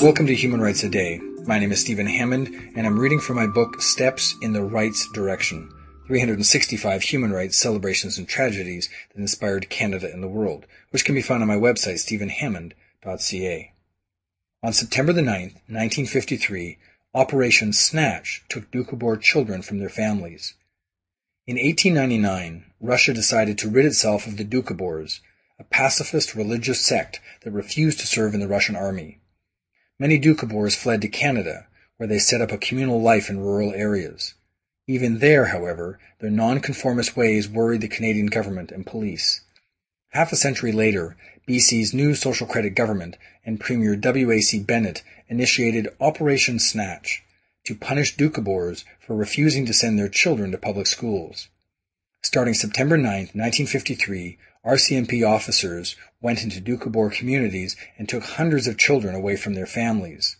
Welcome to Human Rights a Day. My name is Stephen Hammond, and I'm reading from my book Steps in the Rights Direction 365 Human Rights Celebrations and Tragedies that Inspired Canada and the World, which can be found on my website, stephenhammond.ca. On September the 9th, 1953, Operation Snatch took Doukhobor children from their families. In 1899, Russia decided to rid itself of the Doukhobors, a pacifist religious sect that refused to serve in the Russian army. Many Doukhobors fled to Canada, where they set up a communal life in rural areas. Even there, however, their nonconformist ways worried the Canadian government and police. Half a century later, BC's new social credit government and Premier W.A.C. Bennett initiated Operation Snatch to punish Doukhobors for refusing to send their children to public schools. Starting September 9, 1953, RCMP officers went into Doukhobor communities and took hundreds of children away from their families.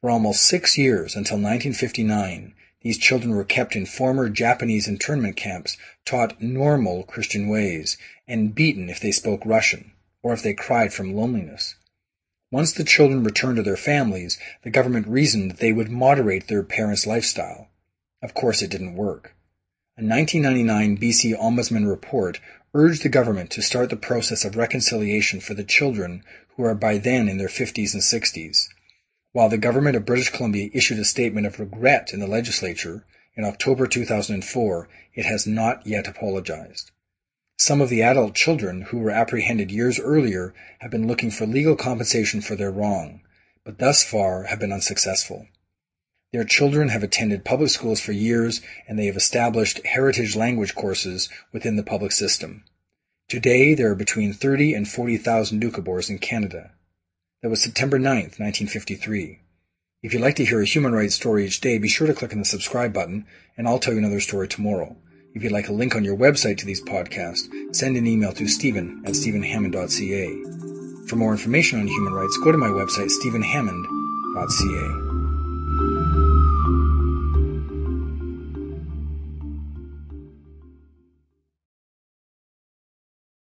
For almost six years, until 1959, these children were kept in former Japanese internment camps, taught normal Christian ways, and beaten if they spoke Russian, or if they cried from loneliness. Once the children returned to their families, the government reasoned that they would moderate their parents' lifestyle. Of course, it didn't work. A 1999 BC Ombudsman report urged the government to start the process of reconciliation for the children who are by then in their 50s and 60s. While the government of British Columbia issued a statement of regret in the legislature in October 2004, it has not yet apologized. Some of the adult children who were apprehended years earlier have been looking for legal compensation for their wrong, but thus far have been unsuccessful. Their children have attended public schools for years and they have established heritage language courses within the public system. Today, there are between 30 and 40,000 Doukhobors in Canada. That was September 9th, 1953. If you'd like to hear a human rights story each day, be sure to click on the subscribe button and I'll tell you another story tomorrow. If you'd like a link on your website to these podcasts, send an email to stephen at stephenhammond.ca. For more information on human rights, go to my website, stephenhammond.ca.